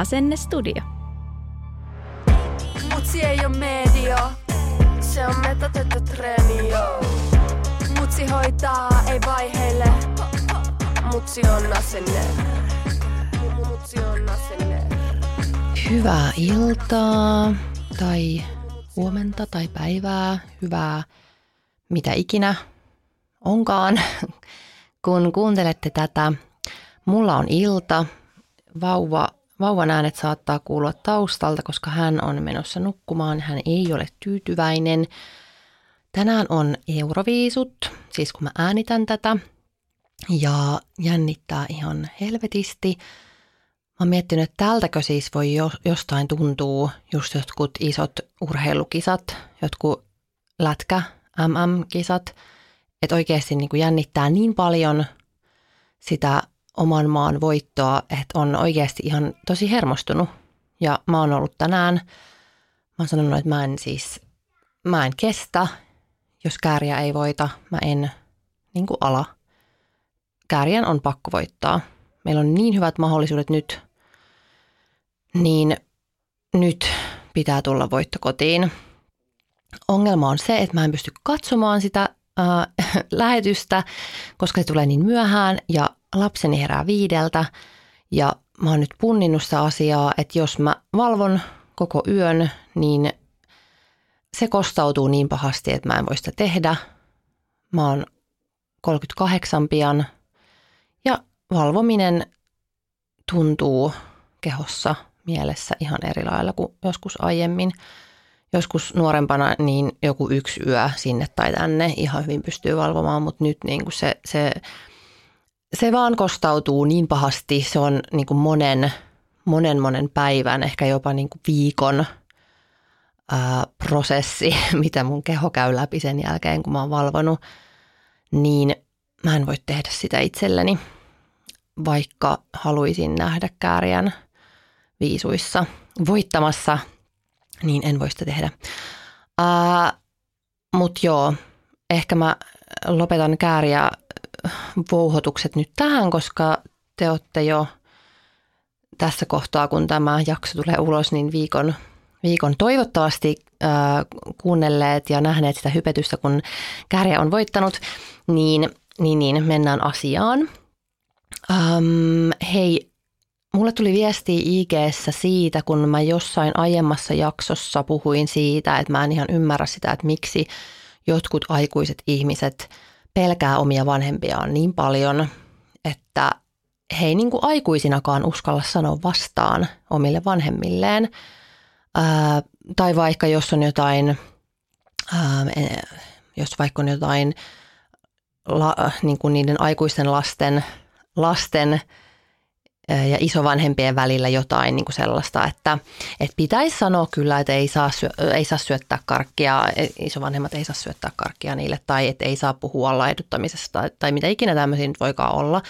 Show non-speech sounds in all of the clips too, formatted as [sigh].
Asennestudio. Mutsi ei oo media, se on metatettu treenio. Mutsi hoitaa, ei vaiheile. Mutsi on asenne. Mutsi on asenne. Hyvää iltaa tai huomenta tai päivää, hyvää mitä ikinä onkaan, kun kuuntelette tätä. Mulla on ilta, vauva, vauvan äänet saattaa kuulua taustalta, koska hän on menossa nukkumaan, hän ei ole tyytyväinen. Tänään on Euroviisut, siis kun mä äänitän tätä, ja jännittää ihan helvetisti. Mä oon miettinyt, että tältäkö siis voi jo, jostain tuntuu just jotkut isot urheilukisat, jotkut lätkä, MM-kisat, että oikeasti niin jännittää niin paljon sitä oman maan voittoa, että on oikeasti ihan tosi hermostunut. Ja mä oon ollut tänään, mä oon sanonut, että mä en siis, mä en kestä, jos kääriä ei voita, mä en niin kuin ala. Kääriän on pakko voittaa. Meillä on niin hyvät mahdollisuudet nyt, niin nyt pitää tulla voitto kotiin. Ongelma on se, että mä en pysty katsomaan sitä äh, [laughs] lähetystä, koska se tulee niin myöhään ja lapseni herää viideltä ja mä oon nyt punninnut sitä asiaa, että jos mä valvon koko yön, niin se kostautuu niin pahasti, että mä en voi sitä tehdä. Mä oon 38 pian ja valvominen tuntuu kehossa, mielessä ihan eri lailla kuin joskus aiemmin. Joskus nuorempana niin joku yksi yö sinne tai tänne ihan hyvin pystyy valvomaan, mutta nyt niin kuin se, se, se vaan kostautuu niin pahasti. Se on niin kuin monen, monen monen päivän, ehkä jopa niin kuin viikon ää, prosessi, [laughs] mitä mun keho käy läpi sen jälkeen, kun mä oon valvonut, niin mä en voi tehdä sitä itselleni, vaikka haluaisin nähdä kääriän viisuissa voittamassa, niin en voi sitä tehdä. Mutta joo, ehkä mä lopetan kääriä vouhotukset nyt tähän, koska te olette jo tässä kohtaa, kun tämä jakso tulee ulos, niin viikon, viikon toivottavasti äh, kuunnelleet ja nähneet sitä hypetystä, kun kääriä on voittanut, niin, niin, niin mennään asiaan. Um, hei, mulle tuli viesti ig siitä, kun mä jossain aiemmassa jaksossa puhuin siitä, että mä en ihan ymmärrä sitä, että miksi jotkut aikuiset ihmiset pelkää omia vanhempiaan niin paljon, että he ei niin kuin aikuisinakaan uskalla sanoa vastaan omille vanhemmilleen. Ää, tai vaikka jos on jotain, ää, jos vaikka on jotain la, niin kuin niiden aikuisten lasten, lasten ja isovanhempien välillä jotain niin kuin sellaista, että, että pitäisi sanoa kyllä, että ei saa, syö, ei saa syöttää karkkia, isovanhemmat ei saa syöttää karkkia niille tai että ei saa puhua laiduttamisesta tai, tai mitä ikinä tämmöisiä nyt voikaan olla,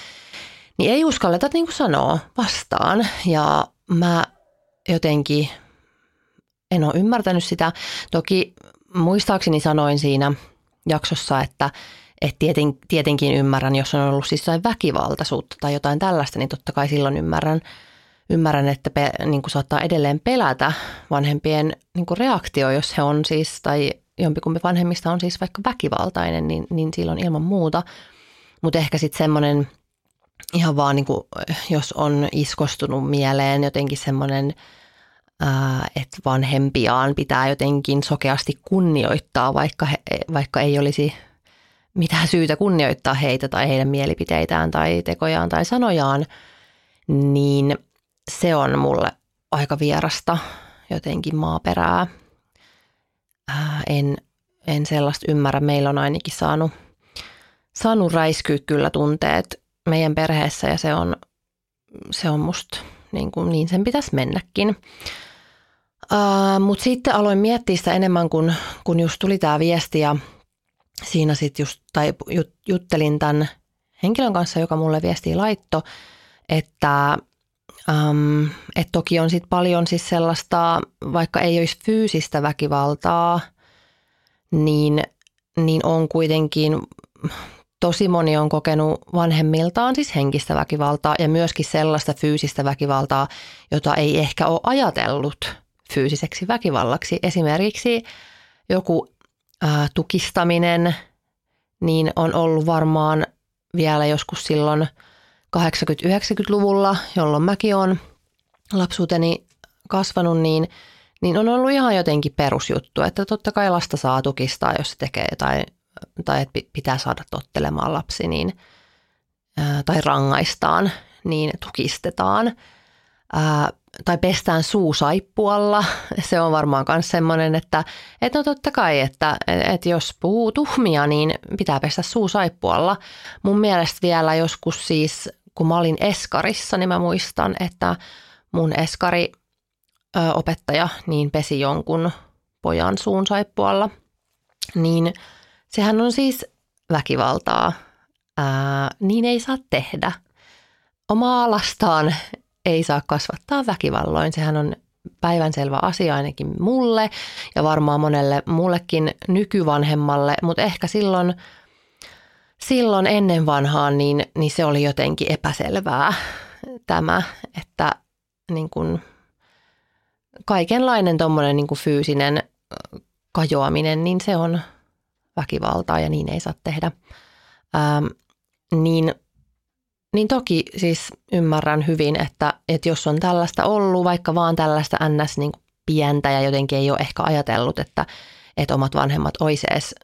niin ei uskalleta niin kuin sanoa vastaan ja mä jotenkin en ole ymmärtänyt sitä. Toki muistaakseni sanoin siinä jaksossa, että, et tieten, tietenkin ymmärrän, jos on ollut siis väkivaltaisuutta tai jotain tällaista, niin totta kai silloin ymmärrän, ymmärrän että pe, niin kuin saattaa edelleen pelätä vanhempien niin kuin reaktio, jos he on siis, tai jompikumpi vanhemmista on siis vaikka väkivaltainen, niin, niin silloin ilman muuta. Mutta ehkä sitten semmoinen ihan vaan niin kuin, jos on iskostunut mieleen jotenkin semmoinen, että vanhempiaan pitää jotenkin sokeasti kunnioittaa, vaikka, he, vaikka ei olisi mitään syytä kunnioittaa heitä tai heidän mielipiteitään tai tekojaan tai sanojaan, niin se on mulle aika vierasta jotenkin maaperää. En, en sellaista ymmärrä. Meillä on ainakin saanut, saanut räiskyä kyllä tunteet meidän perheessä ja se on, se on musta niin, kuin, niin sen pitäisi mennäkin. Uh, Mutta sitten aloin miettiä sitä enemmän, kun, kun just tuli tämä viesti ja siinä sitten just, tai jut, juttelin tämän henkilön kanssa, joka mulle viestiä laitto, että um, et toki on sitten paljon siis sellaista, vaikka ei olisi fyysistä väkivaltaa, niin, niin on kuitenkin tosi moni on kokenut vanhemmiltaan siis henkistä väkivaltaa ja myöskin sellaista fyysistä väkivaltaa, jota ei ehkä ole ajatellut fyysiseksi väkivallaksi. Esimerkiksi joku ää, tukistaminen, niin on ollut varmaan vielä joskus silloin 80-90-luvulla, jolloin mäkin olen lapsuuteni kasvanut, niin, niin on ollut ihan jotenkin perusjuttu, että totta kai lasta saa tukistaa, jos se tekee jotain tai että pitää saada tottelemaan lapsi, niin, ää, tai rangaistaan, niin tukistetaan. Ää, tai pestään suu saippualla. [laughs] Se on varmaan myös semmoinen, että, että no totta kai, että, että jos puhuu tuhmia, niin pitää pestä suu saippualla. Mun mielestä vielä joskus siis, kun mä olin Eskarissa, niin mä muistan, että mun Eskari opettaja niin pesi jonkun pojan suun saippualla. Niin – Sehän on siis väkivaltaa. Ää, niin ei saa tehdä. Omaa lastaan ei saa kasvattaa väkivalloin. Sehän on päivänselvä asia ainakin mulle ja varmaan monelle mullekin nykyvanhemmalle, mutta ehkä silloin, silloin ennen vanhaan niin, niin se oli jotenkin epäselvää tämä, että niin kuin kaikenlainen tuommoinen niin fyysinen kajoaminen, niin se on väkivaltaa ja niin ei saa tehdä. Ähm, niin, niin toki siis ymmärrän hyvin, että, että jos on tällaista ollut, vaikka vaan tällaista ns. Niin pientä ja jotenkin ei ole ehkä ajatellut, että, että omat vanhemmat olisi edes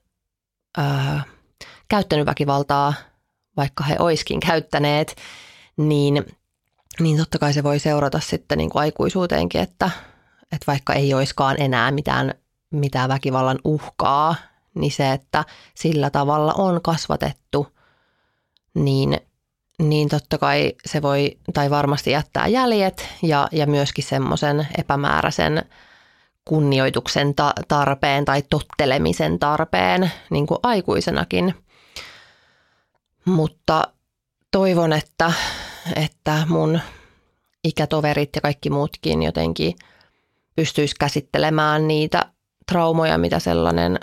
äh, käyttänyt väkivaltaa, vaikka he oiskin käyttäneet, niin, niin totta kai se voi seurata sitten niin kuin aikuisuuteenkin, että, että vaikka ei olisikaan enää mitään, mitään väkivallan uhkaa, niin se, että sillä tavalla on kasvatettu, niin, niin totta kai se voi tai varmasti jättää jäljet ja, ja myöskin semmoisen epämääräisen kunnioituksen ta- tarpeen tai tottelemisen tarpeen niin kuin aikuisenakin. Mutta toivon, että, että mun ikätoverit ja kaikki muutkin jotenkin pystyisi käsittelemään niitä traumoja, mitä sellainen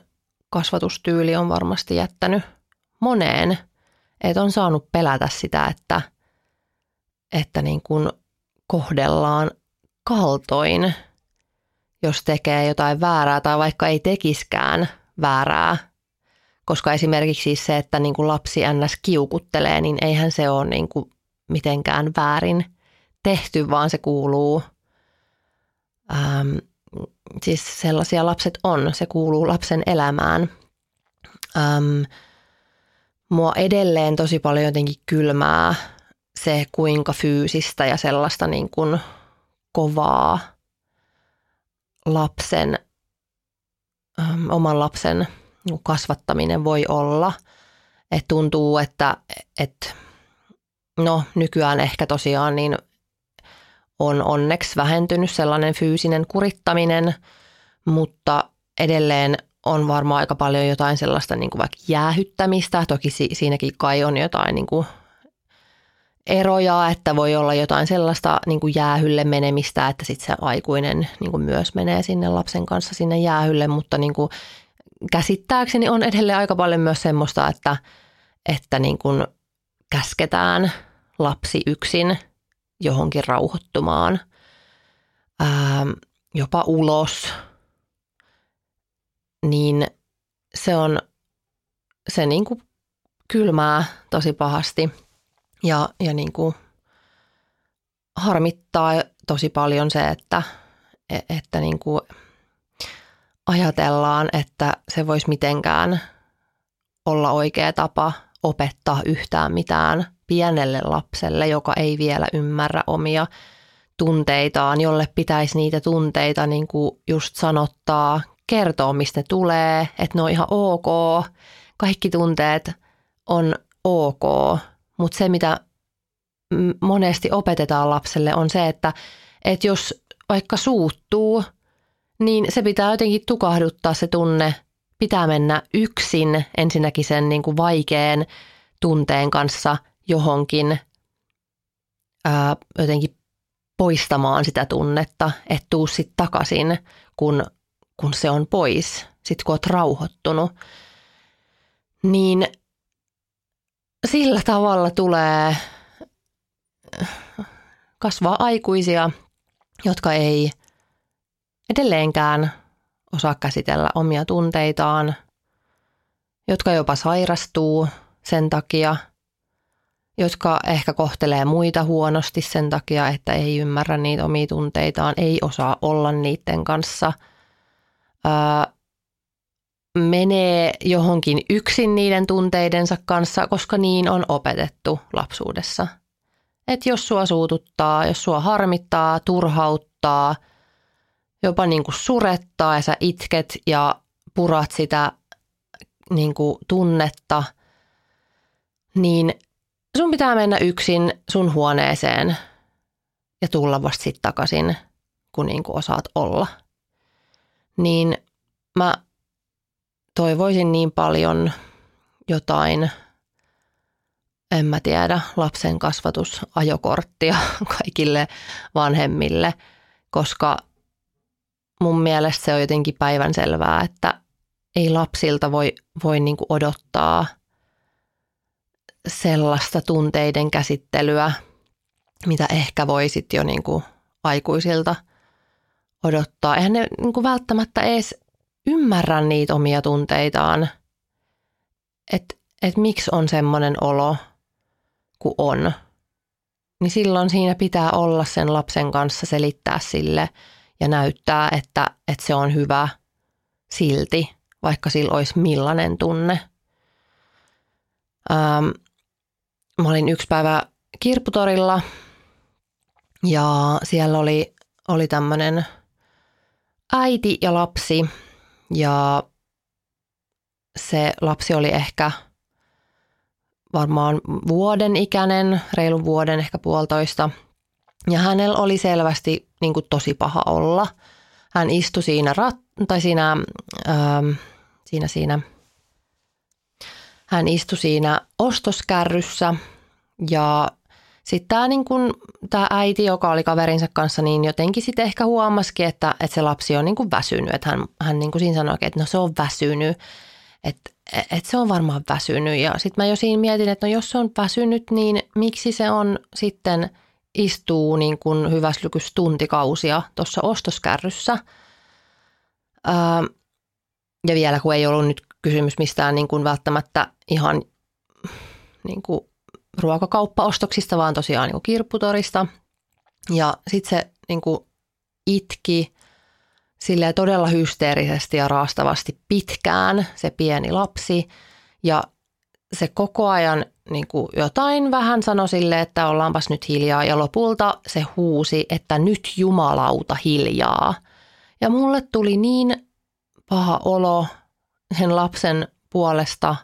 kasvatustyyli on varmasti jättänyt moneen, että on saanut pelätä sitä, että, että niin kuin kohdellaan kaltoin, jos tekee jotain väärää tai vaikka ei tekiskään väärää. Koska esimerkiksi siis se, että niin kuin lapsi ns. kiukuttelee, niin eihän se ole niin kuin mitenkään väärin tehty, vaan se kuuluu ähm, siis sellaisia lapset on, se kuuluu lapsen elämään. Öm, mua edelleen tosi paljon jotenkin kylmää se, kuinka fyysistä ja sellaista niin kuin kovaa lapsen, öm, oman lapsen kasvattaminen voi olla. Et tuntuu, että et, no nykyään ehkä tosiaan niin on onneksi vähentynyt sellainen fyysinen kurittaminen, mutta edelleen on varmaan aika paljon jotain sellaista niin kuin vaikka jäähyttämistä. Toki si- siinäkin kai on jotain niin kuin eroja, että voi olla jotain sellaista niin kuin jäähylle menemistä, että sitten se aikuinen niin kuin myös menee sinne lapsen kanssa sinne jäähylle, mutta niin kuin käsittääkseni on edelleen aika paljon myös semmoista, että, että niin kuin käsketään lapsi yksin – johonkin rauhoittumaan, ää, jopa ulos, niin, se on, se niin kuin kylmää tosi pahasti ja, ja niin kuin harmittaa tosi paljon se, että, että niin kuin ajatellaan, että se voisi mitenkään olla oikea tapa opettaa yhtään mitään pienelle lapselle, joka ei vielä ymmärrä omia tunteitaan, jolle pitäisi niitä tunteita niin kuin just sanottaa, kertoa mistä ne tulee, että ne on ihan ok. Kaikki tunteet on ok, mutta se mitä monesti opetetaan lapselle on se, että, että jos vaikka suuttuu, niin se pitää jotenkin tukahduttaa se tunne, pitää mennä yksin ensinnäkin sen niin kuin vaikean tunteen kanssa johonkin ää, jotenkin poistamaan sitä tunnetta, että tuu sitten takaisin, kun, kun se on pois, sitten kun oot rauhoittunut. Niin sillä tavalla tulee kasvaa aikuisia, jotka ei edelleenkään osaa käsitellä omia tunteitaan, jotka jopa sairastuu sen takia, jotka ehkä kohtelee muita huonosti sen takia, että ei ymmärrä niitä omia tunteitaan, ei osaa olla niiden kanssa, menee johonkin yksin niiden tunteidensa kanssa, koska niin on opetettu lapsuudessa. Että jos sua suututtaa, jos sua harmittaa, turhauttaa, jopa niin kuin surettaa ja sä itket ja purat sitä niin kuin tunnetta, niin sun pitää mennä yksin sun huoneeseen ja tulla vasta sitten takaisin, kun niin kuin osaat olla. Niin mä toivoisin niin paljon jotain, en mä tiedä, lapsen kasvatusajokorttia [laughs] kaikille vanhemmille, koska mun mielestä se on jotenkin päivänselvää, että ei lapsilta voi, voi niin kuin odottaa sellaista tunteiden käsittelyä, mitä ehkä voisit jo niin kuin aikuisilta odottaa. Eihän ne niin kuin välttämättä edes ymmärrä niitä omia tunteitaan, että et miksi on semmoinen olo kuin on. Niin silloin siinä pitää olla sen lapsen kanssa selittää sille ja näyttää, että, että se on hyvä silti, vaikka sillä olisi millainen tunne. Ähm, mä olin yksi päivä kirpputorilla ja siellä oli, oli tämmöinen äiti ja lapsi – ja se lapsi oli ehkä varmaan vuoden ikäinen, reilun vuoden, ehkä puolitoista. Ja hänellä oli selvästi niin kuin tosi paha olla. Hän istui siinä, rat- tai siinä, ähm, siinä, siinä, hän istui siinä ostoskärryssä ja sitten tämä niin kun, tää äiti, joka oli kaverinsa kanssa, niin jotenkin sitten ehkä huomasikin, että, että se lapsi on niin kuin väsynyt. Että hän, hän niin kuin siinä sanoi, että no se on väsynyt, että, että se on varmaan väsynyt. Ja sitten mä jo siinä mietin, että no jos se on väsynyt, niin miksi se on sitten istuu niin kuin hyväslykys tuntikausia tuossa ostoskärryssä. Ää, ja vielä kun ei ollut nyt kysymys mistään niin kuin välttämättä ihan niin kuin ruokakauppaostoksista, vaan tosiaan niin kuin kirpputorista. Ja sitten se niin kuin itki sille todella hysteerisesti ja raastavasti pitkään se pieni lapsi. Ja se koko ajan niin kuin jotain vähän sanoi sille, että ollaanpas nyt hiljaa. Ja lopulta se huusi, että nyt jumalauta hiljaa. Ja mulle tuli niin paha olo sen lapsen puolesta,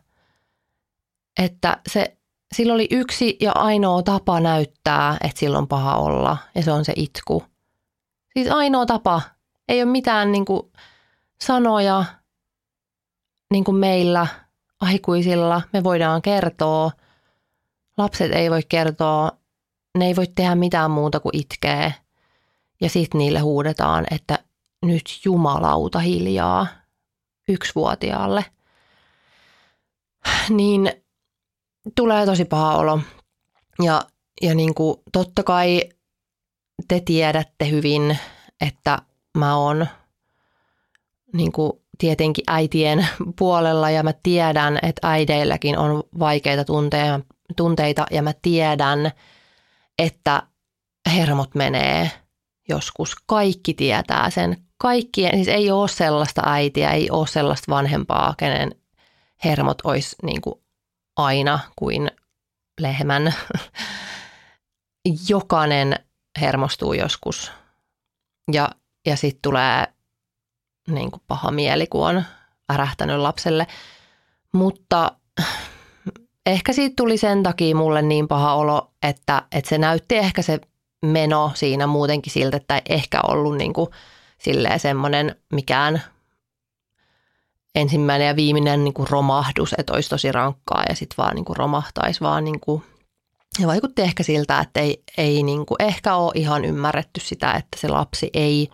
että se sillä oli yksi ja ainoa tapa näyttää, että sillä on paha olla, ja se on se itku. Siis ainoa tapa. Ei ole mitään niin kuin, sanoja niin kuin meillä aikuisilla. Me voidaan kertoa. Lapset ei voi kertoa. Ne ei voi tehdä mitään muuta kuin itkee. Ja sitten niille huudetaan, että nyt jumalauta hiljaa yksivuotiaalle. Niin tulee tosi paha olo. Ja, ja niin kuin, totta kai te tiedätte hyvin, että mä oon niin kuin tietenkin äitien puolella ja mä tiedän, että äideilläkin on vaikeita tunteja, tunteita ja mä tiedän, että hermot menee joskus. Kaikki tietää sen. Kaikkien, siis ei ole sellaista äitiä, ei ole sellaista vanhempaa, kenen hermot olisi niin kuin aina kuin lehmän. [laughs] Jokainen hermostuu joskus. Ja, ja sitten tulee niin kuin paha mieli, kun on ärähtänyt lapselle. Mutta ehkä siitä tuli sen takia mulle niin paha olo, että, että se näytti ehkä se meno siinä muutenkin siltä, että ei ehkä ollut niin kuin silleen semmoinen mikään ensimmäinen ja viimeinen niin kuin romahdus, että olisi tosi rankkaa ja sitten vaan niin kuin romahtaisi vaan niin kuin ja vaikutti ehkä siltä, että ei, ei niin kuin ehkä ole ihan ymmärretty sitä, että se lapsi ei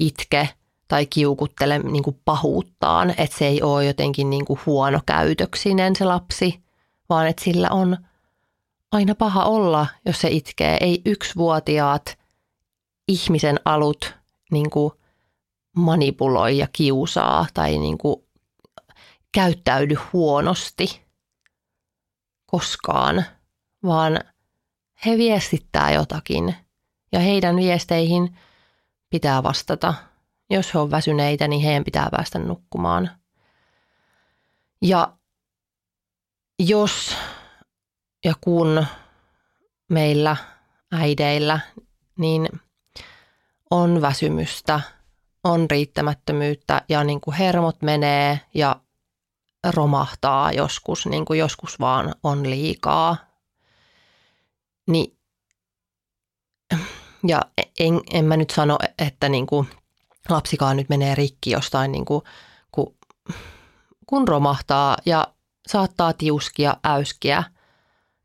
itke tai kiukuttele niin kuin pahuuttaan, että se ei ole jotenkin niin kuin huonokäytöksinen se lapsi, vaan että sillä on aina paha olla, jos se itkee. Ei yksivuotiaat ihmisen alut niin kuin manipuloi ja kiusaa tai niin kuin käyttäydy huonosti koskaan, vaan he viestittää jotakin ja heidän viesteihin pitää vastata. Jos he on väsyneitä, niin heidän pitää päästä nukkumaan. Ja jos ja kun meillä äideillä niin on väsymystä, on riittämättömyyttä ja niin kuin hermot menee ja romahtaa joskus, niin kuin joskus vaan on liikaa. Niin, ja en, en mä nyt sano, että niin kuin lapsikaan nyt menee rikki jostain, niin kuin, kun, kun romahtaa ja saattaa tiuskia, äyskiä,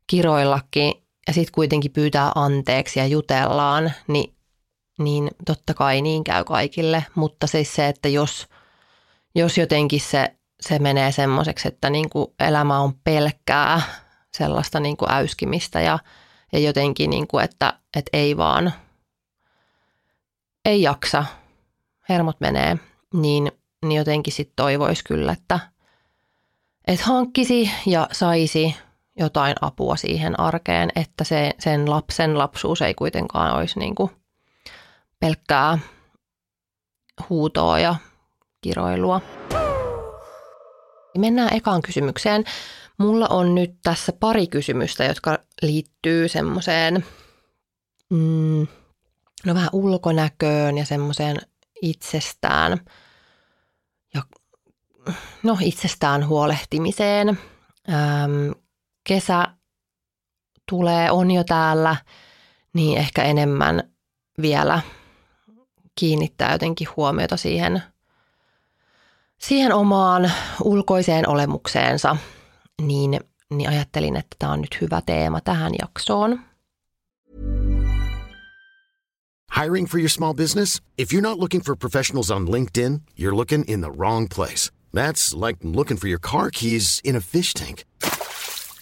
kiroillakin ja sitten kuitenkin pyytää anteeksi ja jutellaan, niin, niin totta kai niin käy kaikille. Mutta siis se, että jos, jos jotenkin se, se menee semmoiseksi, että niin kuin elämä on pelkkää sellaista niin kuin äyskimistä ja, ja jotenkin, niin kuin, että, että ei vaan, ei jaksa, hermot menee, niin, niin jotenkin sitten toivoisi kyllä, että, että hankkisi ja saisi jotain apua siihen arkeen, että se, sen lapsen lapsuus ei kuitenkaan olisi niin kuin pelkkää huutoa ja kiroilua. Mennään ekaan kysymykseen. Mulla on nyt tässä pari kysymystä, jotka liittyy semmoiseen mm, no vähän ulkonäköön ja semmoiseen itsestään ja no itsestään huolehtimiseen. Öm, kesä tulee, on jo täällä, niin ehkä enemmän vielä kiinnittää jotenkin huomiota siihen, siihen omaan ulkoiseen olemukseensa, niin, niin ajattelin, että tämä on nyt hyvä teema tähän jaksoon. Hiring for your small business? If you're not looking for professionals on LinkedIn, you're looking in the wrong place. That's like looking for your car keys in a fish tank.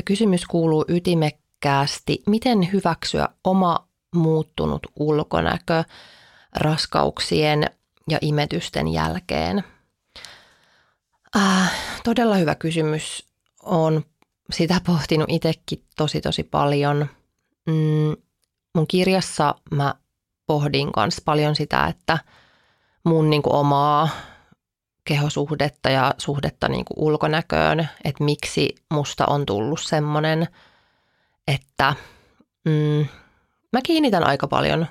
Ja kysymys kuuluu ytimek- ytimekkäästi, miten hyväksyä oma muuttunut ulkonäkö raskauksien ja imetysten jälkeen. Äh, todella hyvä kysymys. on sitä pohtinut itsekin tosi tosi paljon. Mm, mun kirjassa mä pohdin myös paljon sitä, että mun niin kuin omaa kehosuhdetta ja suhdetta niin kuin ulkonäköön, että miksi musta on tullut semmoinen, että mm, mä kiinnitän aika paljon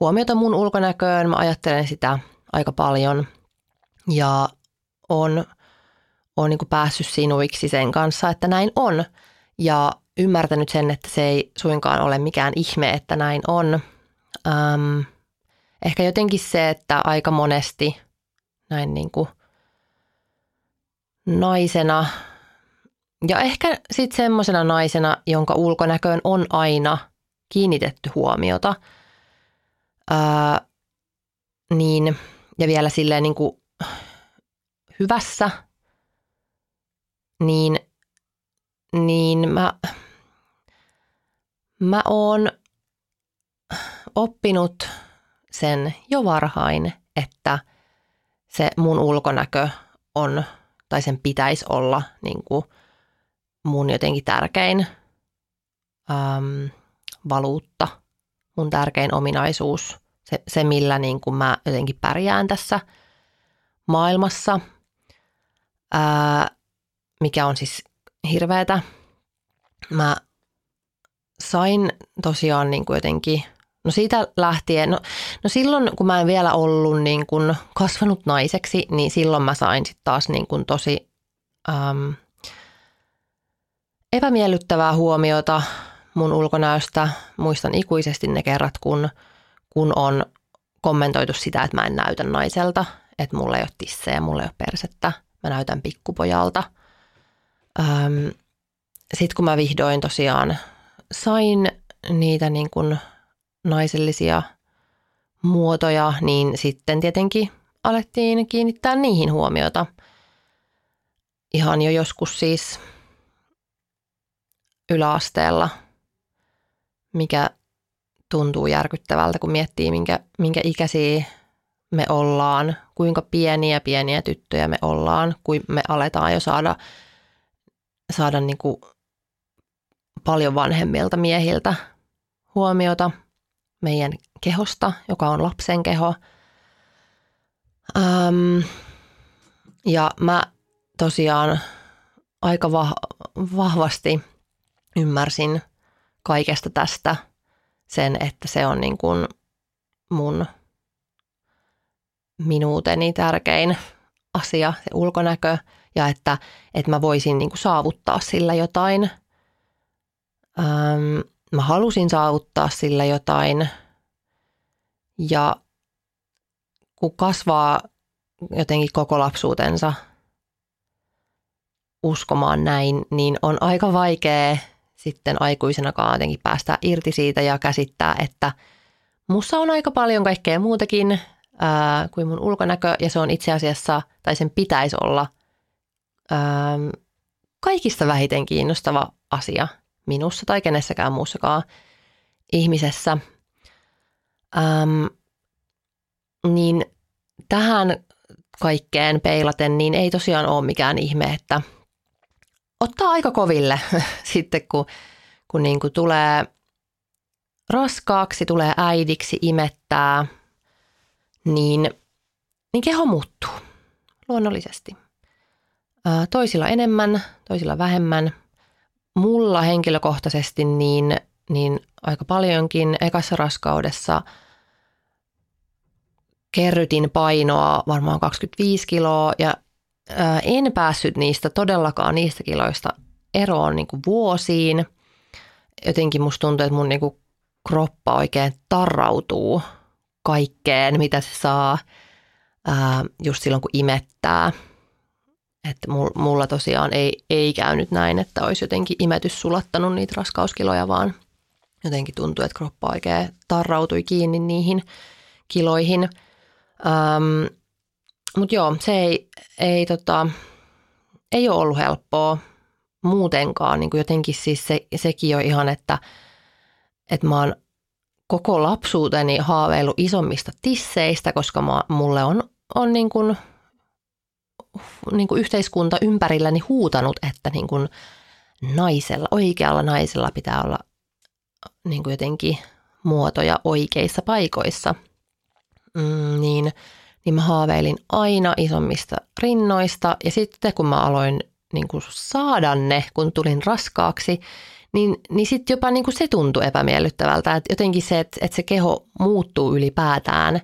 huomiota mun ulkonäköön, mä ajattelen sitä aika paljon ja on, on niin kuin päässyt sinuiksi sen kanssa, että näin on ja ymmärtänyt sen, että se ei suinkaan ole mikään ihme, että näin on. Ähm, ehkä jotenkin se, että aika monesti näin niin kuin naisena. Ja ehkä sitten semmoisena naisena, jonka ulkonäköön on aina kiinnitetty huomiota, ää, niin, ja vielä silleen niin kuin hyvässä, niin, niin mä, mä oon oppinut sen jo varhain, että se mun ulkonäkö on, tai sen pitäisi olla niin kuin mun jotenkin tärkein äm, valuutta, mun tärkein ominaisuus, se, se millä niin kuin mä jotenkin pärjään tässä maailmassa, ää, mikä on siis hirveätä. Mä sain tosiaan niin kuin jotenkin – No siitä lähtien, no, no silloin kun mä en vielä ollut niin kuin kasvanut naiseksi, niin silloin mä sain sitten taas niin kuin tosi äm, epämiellyttävää huomiota mun ulkonäöstä. Muistan ikuisesti ne kerrat, kun, kun on kommentoitu sitä, että mä en näytä naiselta, että mulla ei ole tissejä, mulla ei ole persettä, mä näytän pikkupojalta. Sitten kun mä vihdoin tosiaan sain niitä niin kuin naisellisia muotoja, niin sitten tietenkin alettiin kiinnittää niihin huomiota. Ihan jo joskus siis yläasteella, mikä tuntuu järkyttävältä, kun miettii, minkä, minkä ikäisiä me ollaan, kuinka pieniä pieniä tyttöjä me ollaan, kuin me aletaan jo saada, saada niin kuin paljon vanhemmilta miehiltä huomiota – meidän kehosta, joka on lapsen keho. Ähm, ja mä tosiaan aika vah- vahvasti ymmärsin kaikesta tästä sen, että se on niin kuin mun minuuteni tärkein asia, se ulkonäkö, ja että, että mä voisin niin kuin saavuttaa sillä jotain. Ähm, mä halusin saavuttaa sillä jotain. Ja kun kasvaa jotenkin koko lapsuutensa uskomaan näin, niin on aika vaikea sitten aikuisenakaan jotenkin päästä irti siitä ja käsittää, että mussa on aika paljon kaikkea muutakin ää, kuin mun ulkonäkö ja se on itse asiassa, tai sen pitäisi olla ää, kaikista vähiten kiinnostava asia minussa tai kenessäkään muussakaan ihmisessä. Ähm, niin tähän kaikkeen peilaten, niin ei tosiaan ole mikään ihme, että ottaa aika koville [laughs] sitten, kun, kun niin kuin tulee raskaaksi, tulee äidiksi, imettää, niin, niin keho muuttuu luonnollisesti. Toisilla enemmän, toisilla vähemmän – mulla henkilökohtaisesti niin, niin aika paljonkin ekassa raskaudessa kerrytin painoa varmaan 25 kiloa ja ää, en päässyt niistä todellakaan niistä kiloista eroon niin kuin vuosiin. Jotenkin musta tuntuu, että mun niin kuin kroppa oikein tarrautuu kaikkeen, mitä se saa ää, just silloin, kun imettää – että mulla tosiaan ei, ei käynyt näin, että olisi jotenkin imetys sulattanut niitä raskauskiloja, vaan jotenkin tuntui, että kroppa oikein tarrautui kiinni niihin kiloihin. Ähm, Mutta joo, se ei, ei, tota, ei ole ollut helppoa. muutenkaan. Niin kuin jotenkin siis se, sekin on ihan, että, että mä oon koko lapsuuteni haaveillut isommista tisseistä, koska mä, mulle on, on niin kuin, niin kuin yhteiskunta ympärilläni huutanut, että niin kuin naisella, oikealla naisella pitää olla niin kuin jotenkin muotoja oikeissa paikoissa. Mm, niin, niin mä haaveilin aina isommista rinnoista ja sitten kun mä aloin niin kuin saada ne, kun tulin raskaaksi, niin, niin sitten jopa niin kuin se tuntui epämiellyttävältä. Että jotenkin se, että, että se keho muuttuu ylipäätään,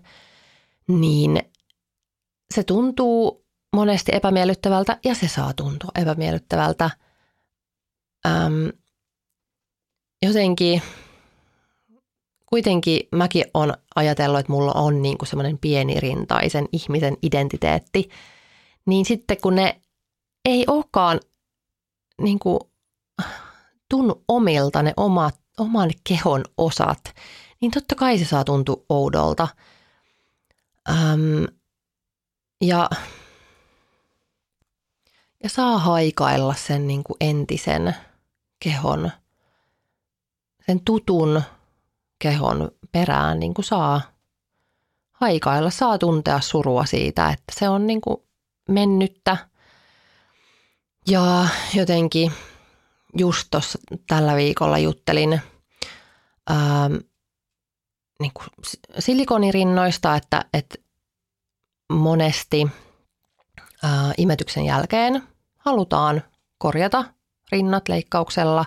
niin se tuntuu monesti epämiellyttävältä ja se saa tuntua epämiellyttävältä. Öm, jotenkin kuitenkin mäkin on ajatellut, että mulla on niin kuin semmoinen pienirintaisen ihmisen identiteetti, niin sitten kun ne ei olekaan niin kuin tunnu omilta ne omat, oman kehon osat, niin totta kai se saa tuntua oudolta. Öm, ja, ja saa haikailla sen niin kuin entisen kehon, sen tutun kehon perään niin kuin saa haikailla, saa tuntea surua siitä, että se on niin kuin mennyttä. Ja jotenkin just tuossa tällä viikolla juttelin ää, niin kuin silikonirinnoista, että, että monesti ää, imetyksen jälkeen halutaan korjata rinnat leikkauksella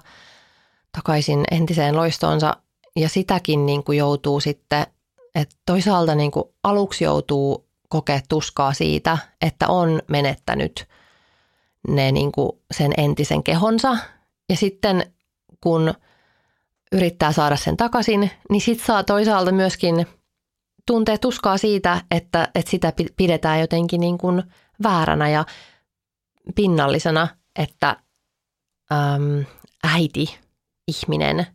takaisin entiseen loistoonsa. Ja sitäkin niin kuin joutuu sitten, että toisaalta niin kuin aluksi joutuu kokea tuskaa siitä, että on menettänyt ne niin kuin sen entisen kehonsa. Ja sitten kun yrittää saada sen takaisin, niin sitten saa toisaalta myöskin tuntee tuskaa siitä, että, että sitä pidetään jotenkin niin kuin vääränä. Ja pinnallisena, että äm, äiti, ihminen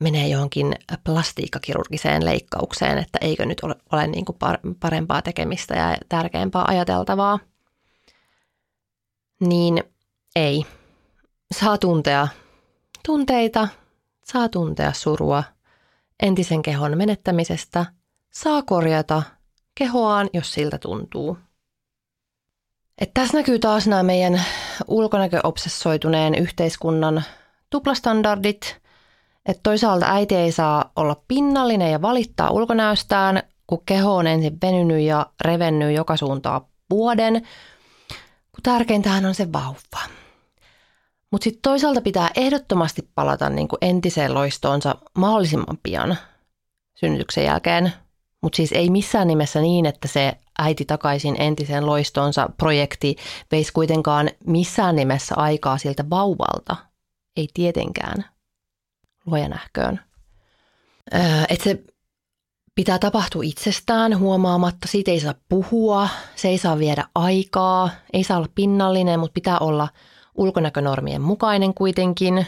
menee johonkin plastiikkakirurgiseen leikkaukseen, että eikö nyt ole, ole niin kuin parempaa tekemistä ja tärkeämpää ajateltavaa. Niin ei saa tuntea tunteita, saa tuntea surua entisen kehon menettämisestä, saa korjata kehoaan, jos siltä tuntuu. Et tässä näkyy taas nämä meidän ulkonäköobsessoituneen yhteiskunnan tuplastandardit. Että toisaalta äiti ei saa olla pinnallinen ja valittaa ulkonäöstään, kun keho on ensin venynyt ja revennyt joka suuntaan vuoden, kun tärkeintähän on se vauva. Mutta sitten toisaalta pitää ehdottomasti palata niin kuin entiseen loistoonsa mahdollisimman pian synnytyksen jälkeen. Mutta siis ei missään nimessä niin, että se äiti takaisin entiseen loistoonsa projekti veisi kuitenkaan missään nimessä aikaa siltä vauvalta. Ei tietenkään. Luoja nähköön. Öö, että se pitää tapahtua itsestään huomaamatta. Siitä ei saa puhua, se ei saa viedä aikaa, ei saa olla pinnallinen, mutta pitää olla – ulkonäkönormien mukainen kuitenkin,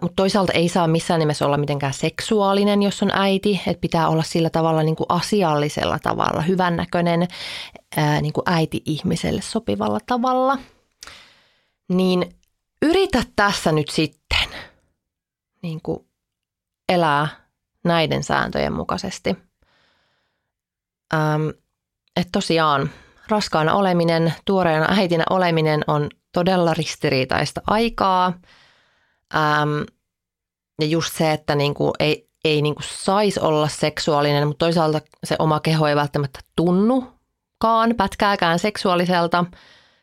Mutta toisaalta ei saa missään nimessä olla mitenkään seksuaalinen, jos on äiti. Että pitää olla sillä tavalla niin kuin asiallisella tavalla, hyvännäköinen uh, niin kuin äiti-ihmiselle sopivalla tavalla. Niin yritä tässä nyt sitten niin kuin elää näiden sääntöjen mukaisesti. Um, että tosiaan raskaana oleminen, tuoreena äitinä oleminen on todella ristiriitaista aikaa. Ähm, ja just se, että niinku ei, ei niinku saisi olla seksuaalinen, mutta toisaalta se oma keho ei välttämättä tunnukaan pätkääkään seksuaaliselta.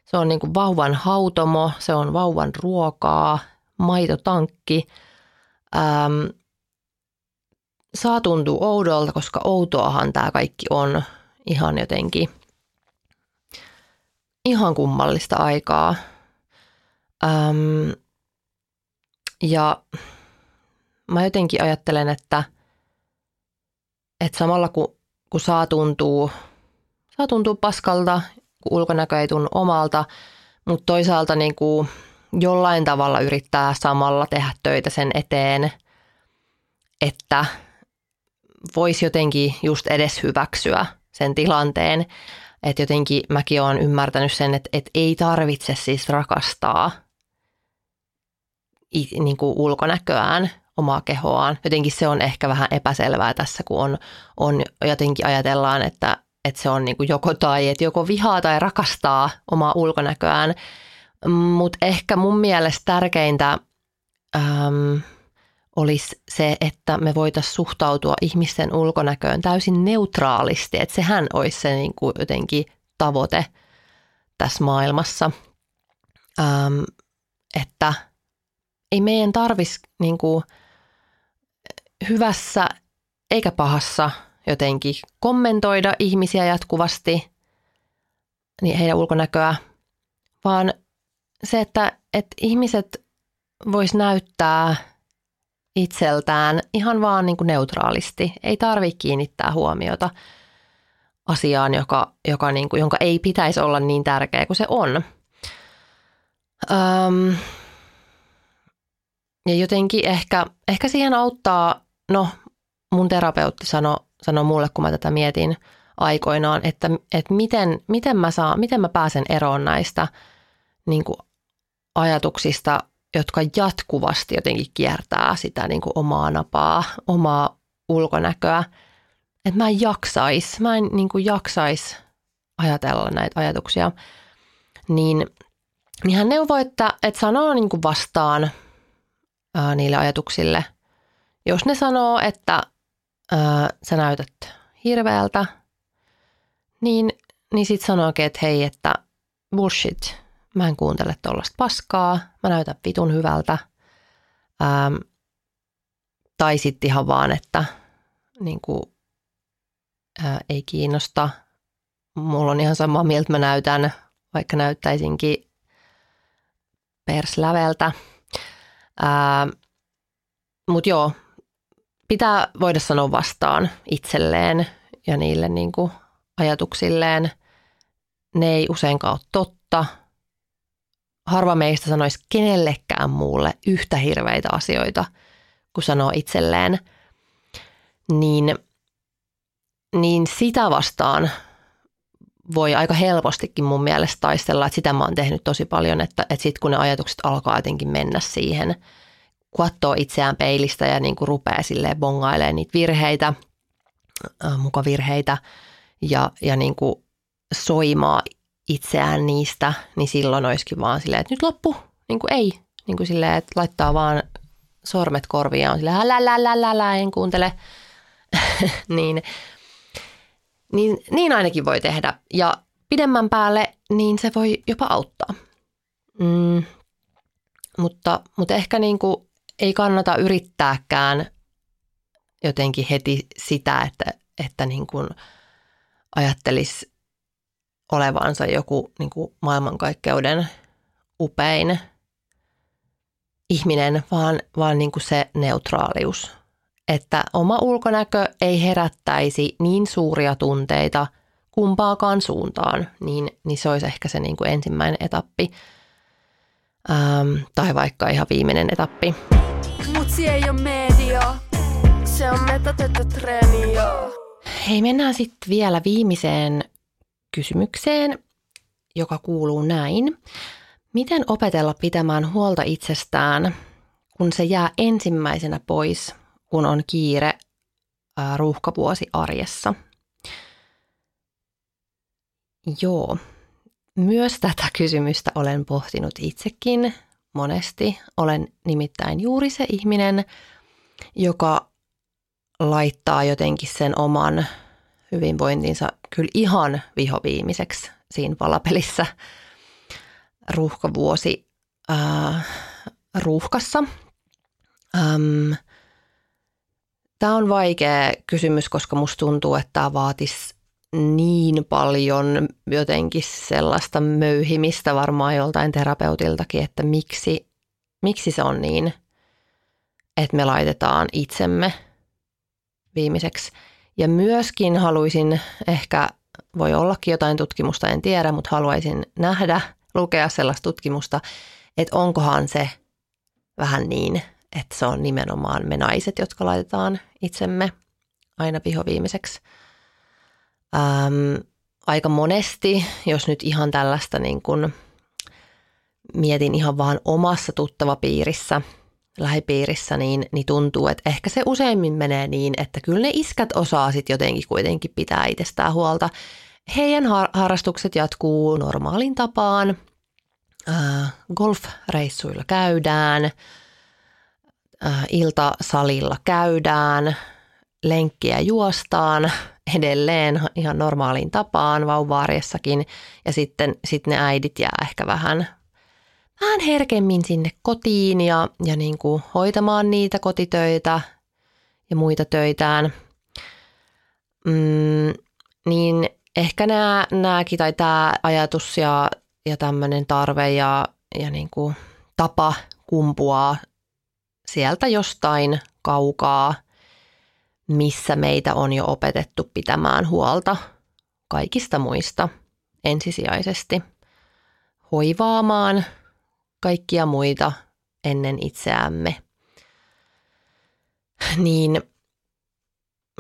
Se on niinku vauvan hautomo, se on vauvan ruokaa, maitotankki. Ähm, saa tuntua oudolta, koska outoahan tämä kaikki on ihan jotenkin ihan kummallista aikaa. Öm, ja mä jotenkin ajattelen, että, että samalla kun, kun saa tuntuu, saa tuntuu paskalta, kun ulkonäkö ei tunnu omalta, mutta toisaalta niin kuin jollain tavalla yrittää samalla tehdä töitä sen eteen, että voisi jotenkin just edes hyväksyä sen tilanteen. Että jotenkin mäkin olen ymmärtänyt sen, että, että ei tarvitse siis rakastaa niin kuin ulkonäköään, omaa kehoaan. Jotenkin se on ehkä vähän epäselvää tässä, kun on, on jotenkin ajatellaan, että, että se on niin kuin joko tai, että joko vihaa tai rakastaa omaa ulkonäköään. Mutta ehkä mun mielestä tärkeintä äm, olisi se, että me voitaisiin suhtautua ihmisten ulkonäköön täysin neutraalisti. Että sehän olisi se niin kuin jotenkin tavoite tässä maailmassa. Äm, että ei meidän tarvitsisi niin hyvässä eikä pahassa jotenkin kommentoida ihmisiä jatkuvasti, niin heidän ulkonäköä, vaan se, että, että ihmiset vois näyttää itseltään ihan vaan niin kuin neutraalisti. Ei tarvitse kiinnittää huomiota asiaan, joka, joka niin kuin, jonka ei pitäisi olla niin tärkeä kuin se on. Öm, ja jotenkin ehkä, ehkä siihen auttaa, no mun terapeutti sanoi sano mulle, kun mä tätä mietin aikoinaan, että, että miten, miten, mä saan, miten mä pääsen eroon näistä niin kuin ajatuksista, jotka jatkuvasti jotenkin kiertää sitä niin kuin omaa napaa, omaa ulkonäköä. Että mä en jaksais, mä en niin kuin jaksais ajatella näitä ajatuksia. Niin, niin hän neuvoi, että, että sanoo niin kuin vastaan ää, niille ajatuksille. Jos ne sanoo, että ää, sä näytät hirveältä, niin, niin sitten sanookin, että hei, että bullshit, mä en kuuntele tuollaista paskaa, mä näytän vitun hyvältä. Ähm, tai sitten ihan vaan, että niin kuin, ää, ei kiinnosta. Mulla on ihan sama miltä mä näytän, vaikka näyttäisinkin persläveltä. Mutta joo, pitää voida sanoa vastaan itselleen ja niille niin kuin ajatuksilleen. Ne ei useinkaan ole totta – harva meistä sanoisi kenellekään muulle yhtä hirveitä asioita, kun sanoo itselleen, niin, niin sitä vastaan voi aika helpostikin mun mielestä taistella, että sitä mä oon tehnyt tosi paljon, että, että sitten kun ne ajatukset alkaa jotenkin mennä siihen, katsoo itseään peilistä ja niin kuin rupeaa silleen bongailemaan niitä virheitä, äh, mukavirheitä ja, ja niin kuin soimaa itseään niistä, niin silloin olisikin vaan silleen, että nyt loppu, niin kuin ei. Niin kuin silleen, että laittaa vaan sormet korviin ja on silleen, lä, lä, lä, lä, lä, en kuuntele. [laughs] niin, niin, niin ainakin voi tehdä. Ja pidemmän päälle, niin se voi jopa auttaa. Mm, mutta, mutta ehkä niin kuin ei kannata yrittääkään jotenkin heti sitä, että, että niin kuin ajattelisi olevansa joku niin kuin maailmankaikkeuden upein ihminen, vaan, vaan niin kuin se neutraalius. Että oma ulkonäkö ei herättäisi niin suuria tunteita kumpaakaan suuntaan, niin, niin se olisi ehkä se niin kuin ensimmäinen etappi. Ähm, tai vaikka ihan viimeinen etappi. Mutsi ei ole media, se on metatettu treeni, Hei, mennään sitten vielä viimeiseen kysymykseen, joka kuuluu näin. Miten opetella pitämään huolta itsestään, kun se jää ensimmäisenä pois, kun on kiire ruuhkavuosi arjessa? Joo, myös tätä kysymystä olen pohtinut itsekin monesti. Olen nimittäin juuri se ihminen, joka laittaa jotenkin sen oman hyvinvointinsa kyllä ihan vihoviimiseksi siinä palapelissä ruuhkavuosi äh, ruuhkassa. Ähm, tämä on vaikea kysymys, koska musta tuntuu, että tämä vaatisi niin paljon jotenkin sellaista möyhimistä varmaan joltain terapeutiltakin, että miksi, miksi se on niin, että me laitetaan itsemme viimeiseksi – ja myöskin haluaisin ehkä, voi ollakin jotain tutkimusta, en tiedä, mutta haluaisin nähdä, lukea sellaista tutkimusta, että onkohan se vähän niin, että se on nimenomaan me naiset, jotka laitetaan itsemme aina vihoviimeiseksi. Ähm, aika monesti, jos nyt ihan tällaista niin kuin mietin ihan vaan omassa tuttava piirissä, lähipiirissä, niin, niin tuntuu, että ehkä se useimmin menee niin, että kyllä ne iskät osaa sitten jotenkin kuitenkin pitää itsestään huolta. Heidän har- harrastukset jatkuu normaalin tapaan. Äh, golfreissuilla käydään, iltasalilla käydään, lenkkiä juostaan [laughs] edelleen ihan normaaliin tapaan vauvaariessakin. Ja sitten sit ne äidit jää ehkä vähän, vähän herkemmin sinne kotiin ja, ja niin kuin hoitamaan niitä kotitöitä ja muita töitään. Mm, niin ehkä nämä, nämäkin tai tämä ajatus ja, ja tämmöinen tarve ja, ja niin kuin tapa kumpuaa sieltä jostain kaukaa, missä meitä on jo opetettu pitämään huolta kaikista muista ensisijaisesti, hoivaamaan kaikkia muita ennen itseämme. Niin,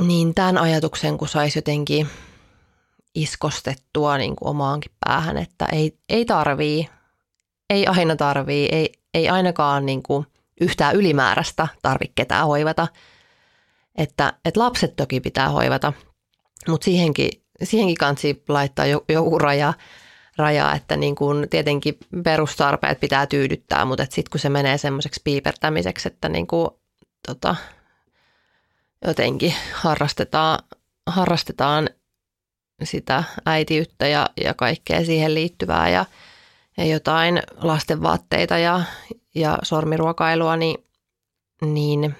niin tämän ajatuksen, kun saisi jotenkin iskostettua niin kuin omaankin päähän, että ei, ei tarvii, ei aina tarvii, ei, ei ainakaan niin kuin yhtään ylimääräistä tarvitse ketään hoivata. Että, että lapset toki pitää hoivata, mutta siihenkin, siihenkin kansi laittaa joku raja, raja, että niin kuin tietenkin perustarpeet pitää tyydyttää, mutta sitten kun se menee semmoiseksi piipertämiseksi, että niin kuin, tota, jotenkin harrastetaan, harrastetaan sitä äitiyttä ja, ja kaikkea siihen liittyvää ja, ja jotain lastenvaatteita ja, ja sormiruokailua, niin, niin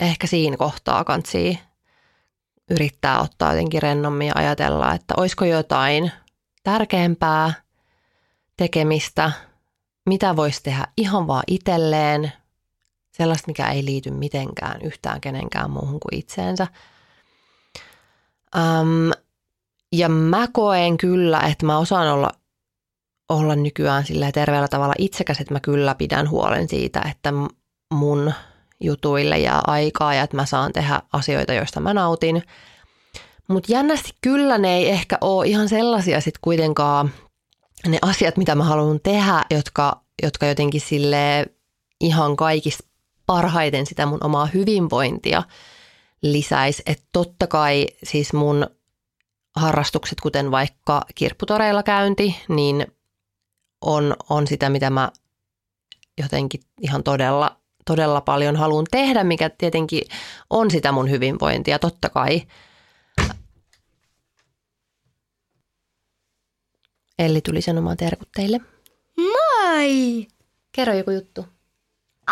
ehkä siinä kohtaa kansi yrittää ottaa jotenkin rennommin ja ajatella, että olisiko jotain tärkeämpää tekemistä, mitä voisi tehdä ihan vaan itselleen, sellaista, mikä ei liity mitenkään yhtään kenenkään muuhun kuin itseensä. Um, ja mä koen kyllä, että mä osaan olla, olla nykyään sillä terveellä tavalla itsekäs, että mä kyllä pidän huolen siitä, että mun jutuille jää aikaa ja että mä saan tehdä asioita, joista mä nautin. Mutta jännästi kyllä ne ei ehkä ole ihan sellaisia sitten kuitenkaan ne asiat, mitä mä haluan tehdä, jotka, jotka jotenkin sille ihan kaikista parhaiten sitä mun omaa hyvinvointia lisäisi. Että totta kai siis mun harrastukset, kuten vaikka kirpputoreilla käynti, niin on, on sitä, mitä mä jotenkin ihan todella, todella paljon haluan tehdä, mikä tietenkin on sitä mun hyvinvointia, totta kai. Elli tuli sanomaan terkut teille. Moi! Kerro joku juttu.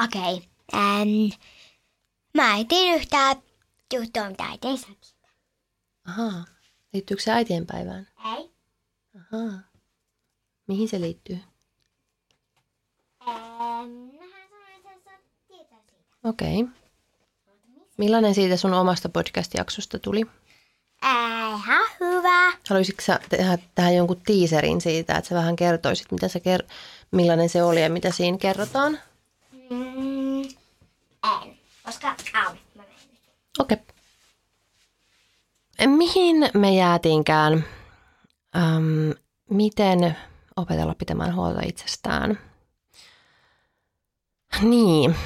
Okei. Okay. Ähm, mä etin yhtään juttua, mitä äiti Ahaa. Liittyykö se äitienpäivään? Ei. Ahaa. Mihin se liittyy? Okei. Okay. Millainen siitä sun omasta podcast-jaksosta tuli? Ihan hyvä. Haluaisitko sä tehdä tähän jonkun tiiserin siitä, että sä vähän kertoisit, mitä se ker- millainen se oli ja mitä siinä kerrotaan? Mm, en, koska au, mä Okei. Okay. Mihin me jäätiinkään? Ähm, miten opetella pitämään huolta itsestään? Niin.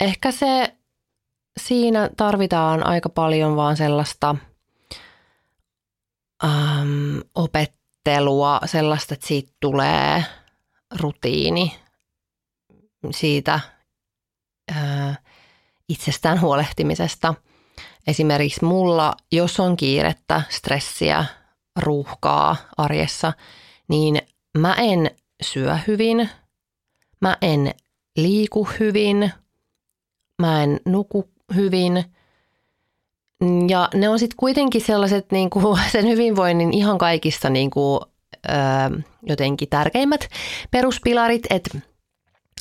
Ehkä se siinä tarvitaan aika paljon vaan sellaista ähm, opettelua, sellaista, että siitä tulee rutiini siitä äh, itsestään huolehtimisesta – Esimerkiksi mulla, jos on kiirettä, stressiä, ruuhkaa arjessa, niin mä en syö hyvin, mä en liiku hyvin, mä en nuku hyvin. Ja ne on sitten kuitenkin sellaiset niin kuin [laughs] sen hyvinvoinnin ihan kaikista niin kuin, ö, jotenkin tärkeimmät peruspilarit, että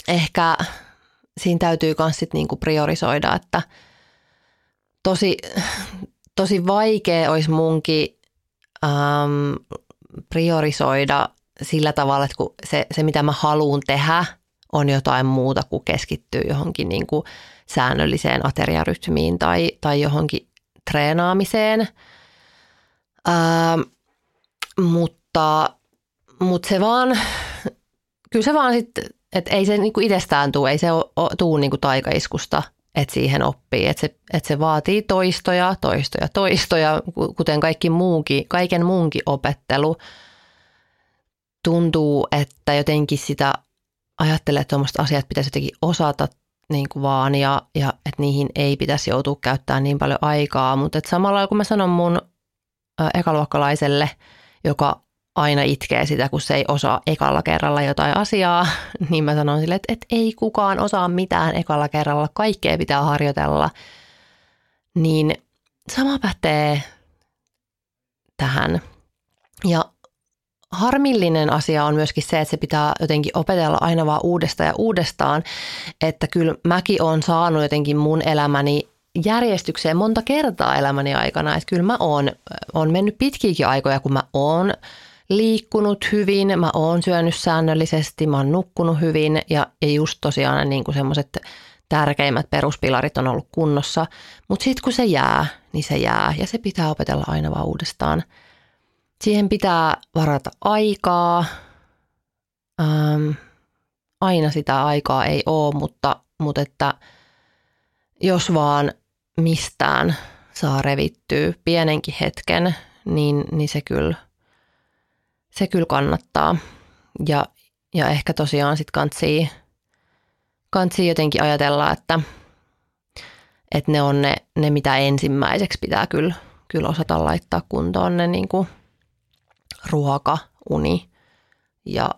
ehkä siinä täytyy myös sit kuin priorisoida, että – tosi, tosi vaikea olisi munkin ähm, priorisoida sillä tavalla, että kun se, se mitä mä haluan tehdä on jotain muuta kuin keskittyä johonkin niin kuin säännölliseen ateriarytmiin tai, tai johonkin treenaamiseen. Ähm, mutta, mutta se vaan, kyllä se vaan sitten et ei se niinku itsestään tule, ei se tule niinku taikaiskusta, että siihen oppii. Että se, et se vaatii toistoja, toistoja, toistoja, kuten kaikki muukin, kaiken muunkin opettelu. Tuntuu, että jotenkin sitä ajattelee, että tuommoiset asiat pitäisi jotenkin osata niin kuin vaan ja, ja että niihin ei pitäisi joutua käyttämään niin paljon aikaa. Mutta samalla kun mä sanon mun ekaluokkalaiselle, joka aina itkee sitä, kun se ei osaa ekalla kerralla jotain asiaa, [laughs] niin mä sanon sille, että, että ei kukaan osaa mitään ekalla kerralla, kaikkea pitää harjoitella. Niin sama pätee tähän. Ja harmillinen asia on myöskin se, että se pitää jotenkin opetella aina vaan uudestaan ja uudestaan, että kyllä mäkin olen saanut jotenkin mun elämäni järjestykseen monta kertaa elämäni aikana, että kyllä mä oon, on mennyt pitkiäkin aikoja, kun mä oon liikkunut hyvin, mä oon syönyt säännöllisesti, mä oon nukkunut hyvin ja, ja just tosiaan niin kuin semmoiset tärkeimmät peruspilarit on ollut kunnossa. Mutta sitten kun se jää, niin se jää ja se pitää opetella aina vaan uudestaan. Siihen pitää varata aikaa. Ähm, aina sitä aikaa ei ole, mutta, mutta että jos vaan mistään saa revittyä pienenkin hetken, niin, niin se kyllä – se kyllä kannattaa. Ja, ja ehkä tosiaan sitten kantsii, kantsii jotenkin ajatella, että, että ne on ne, ne, mitä ensimmäiseksi pitää kyllä, kyllä osata laittaa kuntoon, ne niin kuin ruoka, uni ja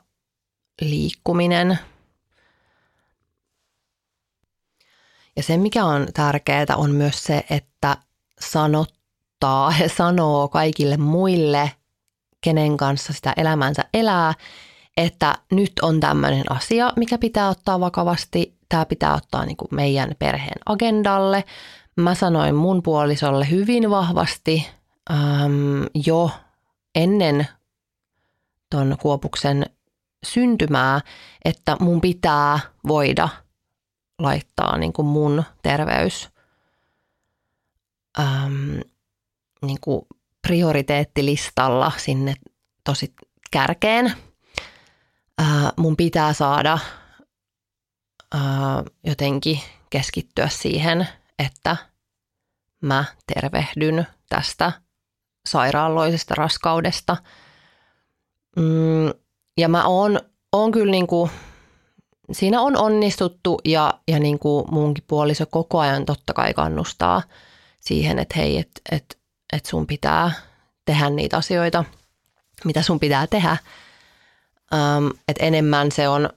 liikkuminen. Ja se, mikä on tärkeää, on myös se, että sanottaa ja sanoo kaikille muille kenen kanssa sitä elämänsä elää, että nyt on tämmöinen asia, mikä pitää ottaa vakavasti. Tämä pitää ottaa niin kuin meidän perheen agendalle. Mä sanoin mun puolisolle hyvin vahvasti äm, jo ennen ton kuopuksen syntymää, että mun pitää voida laittaa niin kuin mun terveys äm, niin kuin prioriteettilistalla sinne tosi kärkeen. Ää, mun pitää saada ää, jotenkin keskittyä siihen, että mä tervehdyn tästä sairaaloisesta raskaudesta. Mm, ja mä oon, oon kyllä niin kuin, siinä on onnistuttu ja, ja niin kuin munkin puoliso koko ajan totta kai kannustaa siihen, että hei, että et että sun pitää tehdä niitä asioita, mitä sun pitää tehdä. Ähm, että enemmän se on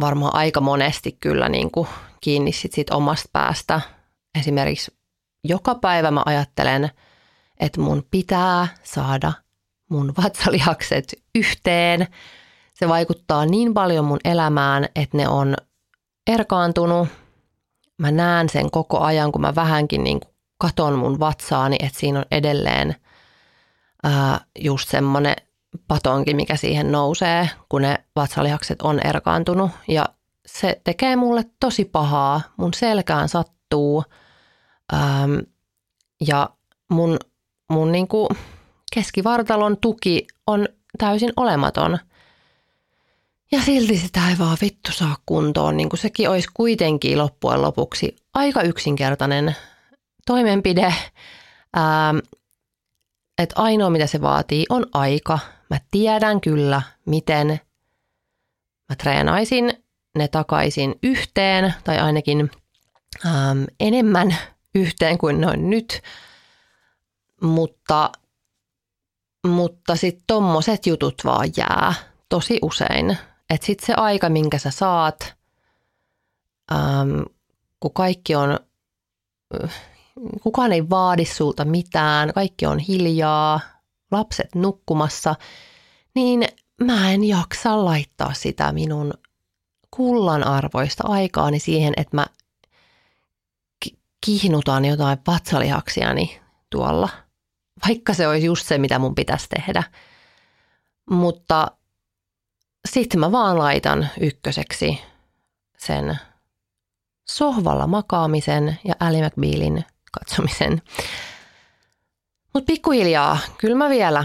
varmaan aika monesti kyllä niin kuin kiinni sit siitä omasta päästä. Esimerkiksi joka päivä mä ajattelen, että mun pitää saada mun vatsalihakset yhteen. Se vaikuttaa niin paljon mun elämään, että ne on erkaantunut. Mä näen sen koko ajan, kun mä vähänkin niin kuin katon mun vatsaani, että siinä on edelleen ää, just semmoinen patonki, mikä siihen nousee, kun ne vatsalihakset on erkaantunut. Ja se tekee mulle tosi pahaa. Mun selkään sattuu äm, ja mun, mun niinku keskivartalon tuki on täysin olematon. Ja silti sitä ei vaan vittu saa kuntoon, niin kuin sekin olisi kuitenkin loppujen lopuksi aika yksinkertainen toimenpide, ähm, että ainoa mitä se vaatii on aika. Mä tiedän kyllä, miten mä treenaisin ne takaisin yhteen tai ainakin ähm, enemmän yhteen kuin noin nyt. Mutta, mutta sitten tommoset jutut vaan jää tosi usein. Että sitten se aika, minkä sä saat, ähm, kun kaikki on kukaan ei vaadi sulta mitään, kaikki on hiljaa, lapset nukkumassa, niin mä en jaksa laittaa sitä minun kullan arvoista aikaani siihen, että mä kihnutan jotain vatsalihaksiani tuolla, vaikka se olisi just se, mitä mun pitäisi tehdä. Mutta sitten mä vaan laitan ykköseksi sen sohvalla makaamisen ja Ally McBealin katsomisen. Mutta pikkuhiljaa, kyllä mä vielä,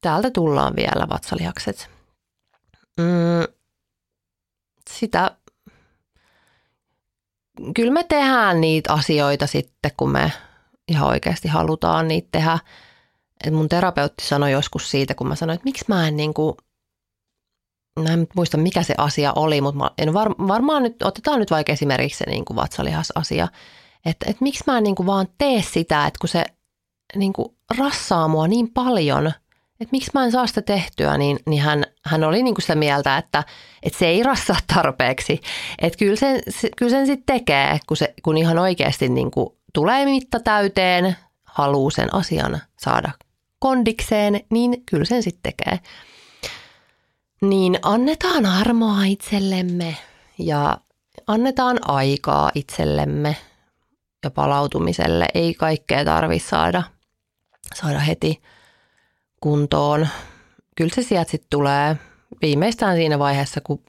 täältä tullaan vielä vatsalihakset. Mm, sitä, kyllä me tehdään niitä asioita sitten, kun me ihan oikeasti halutaan niitä tehdä. Et mun terapeutti sanoi joskus siitä, kun mä sanoin, että miksi mä en niin kuin, mä en muista mikä se asia oli, mutta mä en var, varmaan nyt, otetaan nyt vaikka esimerkiksi se niin kuin vatsalihas-asia, että, että miksi mä en niin kuin vaan tee sitä, että kun se niin kuin rassaa mua niin paljon, että miksi mä en saa sitä tehtyä, niin, niin hän, hän oli niin kuin sitä mieltä, että, että se ei rassaa tarpeeksi. Että kyllä sen, kyllä sen sitten tekee, kun, se, kun ihan oikeasti niin kuin tulee mitta täyteen, haluaa sen asian saada kondikseen, niin kyllä sen sitten tekee. Niin annetaan armoa itsellemme ja annetaan aikaa itsellemme ja palautumiselle. Ei kaikkea tarvitse saada, saada heti kuntoon. Kyllä se sieltä sitten tulee viimeistään siinä vaiheessa, kun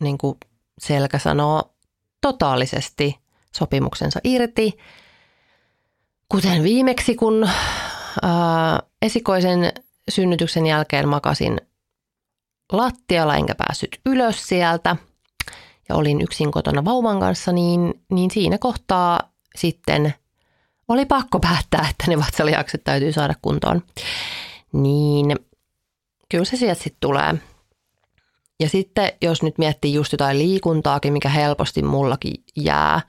niin kuin selkä sanoo totaalisesti sopimuksensa irti. Kuten viimeksi, kun ää, esikoisen synnytyksen jälkeen makasin lattialla enkä päässyt ylös sieltä ja olin yksin kotona vauvan kanssa, niin, niin siinä kohtaa sitten oli pakko päättää, että ne vatsalihakset täytyy saada kuntoon. Niin kyllä se sieltä sitten tulee. Ja sitten jos nyt miettii just jotain liikuntaakin, mikä helposti mullakin jää,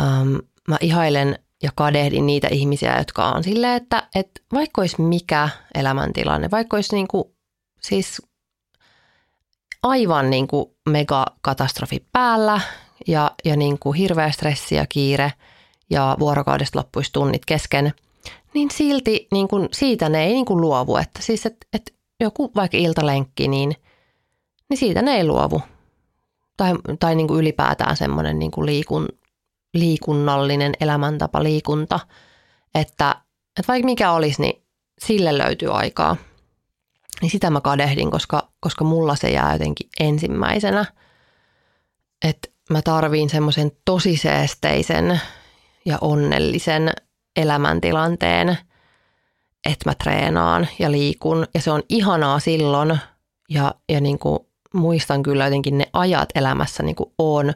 ähm, mä ihailen ja kadehdin niitä ihmisiä, jotka on silleen, että, että vaikka olisi mikä elämäntilanne, vaikka olisi niin kuin, siis aivan niin kuin megakatastrofi päällä ja, ja niin kuin hirveä stressi ja kiire ja vuorokaudesta loppuisi tunnit kesken, niin silti niin kuin siitä ne ei niin kuin luovu. Että siis, että, että joku vaikka iltalenkki, niin, niin siitä ne ei luovu. Tai, tai niin kuin ylipäätään semmoinen niin kuin liikun, liikunnallinen elämäntapa, liikunta, että, että vaikka mikä olisi, niin sille löytyy aikaa. Niin sitä mä kadehdin, koska, koska mulla se jää jotenkin ensimmäisenä. Että mä tarviin semmoisen tosiseesteisen ja onnellisen elämäntilanteen, että mä treenaan ja liikun. Ja se on ihanaa silloin ja, ja niin kuin muistan kyllä jotenkin ne ajat elämässä niin kuin on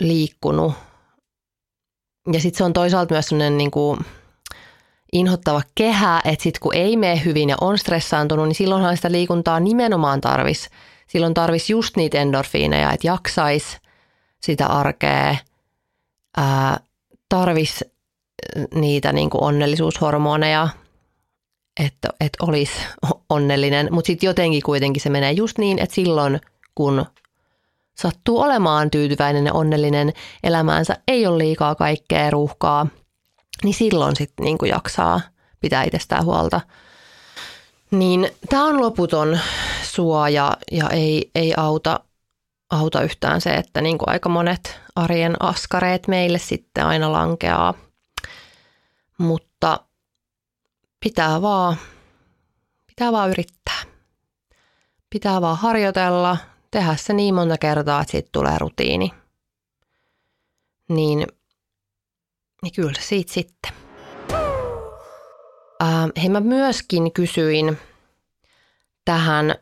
liikkunut. Ja sitten se on toisaalta myös sellainen niin kuin inhottava kehä, että sitten kun ei mene hyvin ja on stressaantunut, niin silloinhan sitä liikuntaa nimenomaan tarvis. Silloin tarvis just niitä endorfiineja, että jaksais sitä arkea, ää, tarvis niitä niin kuin onnellisuushormoneja, että, että olisi onnellinen. Mutta sitten jotenkin kuitenkin se menee just niin, että silloin kun sattuu olemaan tyytyväinen ja onnellinen elämäänsä, ei ole liikaa kaikkea ruuhkaa, niin silloin sitten niin jaksaa pitää itsestään huolta. Niin tämä on loputon suoja ja ei, ei auta, auta yhtään se, että niin kuin aika monet arjen askareet meille sitten aina lankeaa. Mutta pitää vaan, pitää vaan yrittää. Pitää vaan harjoitella, tehdä se niin monta kertaa, että siitä tulee rutiini. Niin, niin kyllä siitä sitten. Äh, hei mä myöskin kysyin tähän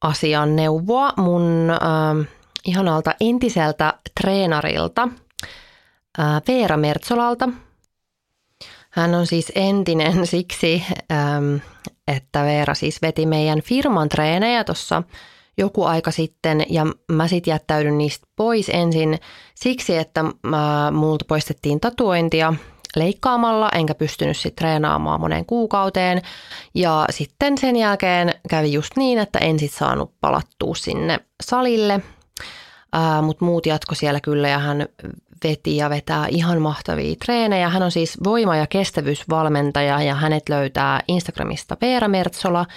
asian neuvoa mun äh, ihanalta entiseltä treenarilta äh, Veera Mertsolalta. Hän on siis entinen [laughs] siksi, ähm, että Veera siis veti meidän firman treenejä tuossa – joku aika sitten ja mä sitten jättäydyn niistä pois ensin siksi, että mä, multa poistettiin tatuointia leikkaamalla, enkä pystynyt sitten treenaamaan moneen kuukauteen. Ja sitten sen jälkeen kävi just niin, että en sitten saanut palattua sinne salille, mutta muut jatko siellä kyllä ja hän veti ja vetää ihan mahtavia treenejä. Hän on siis voima- ja kestävyysvalmentaja ja hänet löytää Instagramista Veera Mertsola –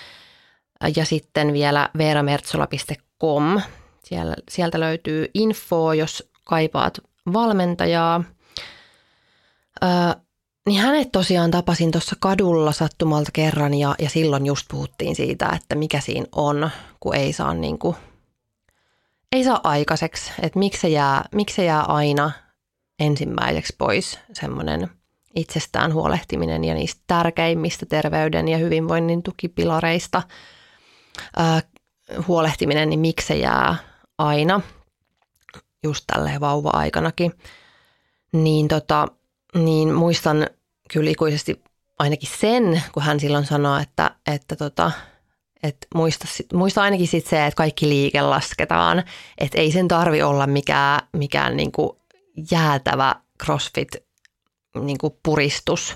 ja sitten vielä veeramertsola.com. Siellä, sieltä löytyy info, jos kaipaat valmentajaa. Ö, niin hänet tosiaan tapasin tuossa kadulla sattumalta kerran ja, ja silloin just puhuttiin siitä, että mikä siinä on, kun ei saa, niin kuin, ei saa aikaiseksi. Että miksi se, jää, miksi se jää aina ensimmäiseksi pois semmoinen itsestään huolehtiminen ja niistä tärkeimmistä terveyden ja hyvinvoinnin tukipilareista – huolehtiminen, niin miksi se jää aina, just tälleen vauva-aikanakin, niin, tota, niin muistan kyllä ikuisesti ainakin sen, kun hän silloin sanoi, että, että tota, että muista, muista ainakin sit se, että kaikki liike lasketaan, että ei sen tarvi olla mikään, mikään niinku jäätävä crossfit niinku puristus,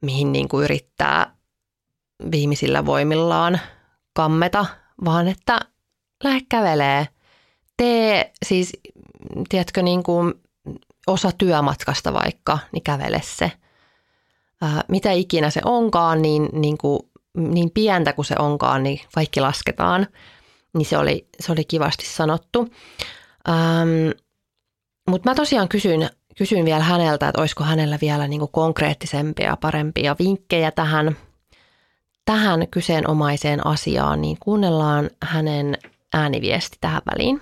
mihin niinku yrittää viimeisillä voimillaan kammeta, vaan että lähde kävelee. Tee siis, tiedätkö, niin kuin osa työmatkasta vaikka, niin kävele se. Ää, mitä ikinä se onkaan, niin, niin, kuin, niin pientä kuin se onkaan, niin kaikki lasketaan. Niin se oli, se oli kivasti sanottu. Ähm, Mutta mä tosiaan kysyin, kysyin vielä häneltä, että olisiko hänellä vielä niin kuin konkreettisempia, parempia vinkkejä tähän – tähän kyseenomaiseen asiaan, niin kuunnellaan hänen ääniviesti tähän väliin.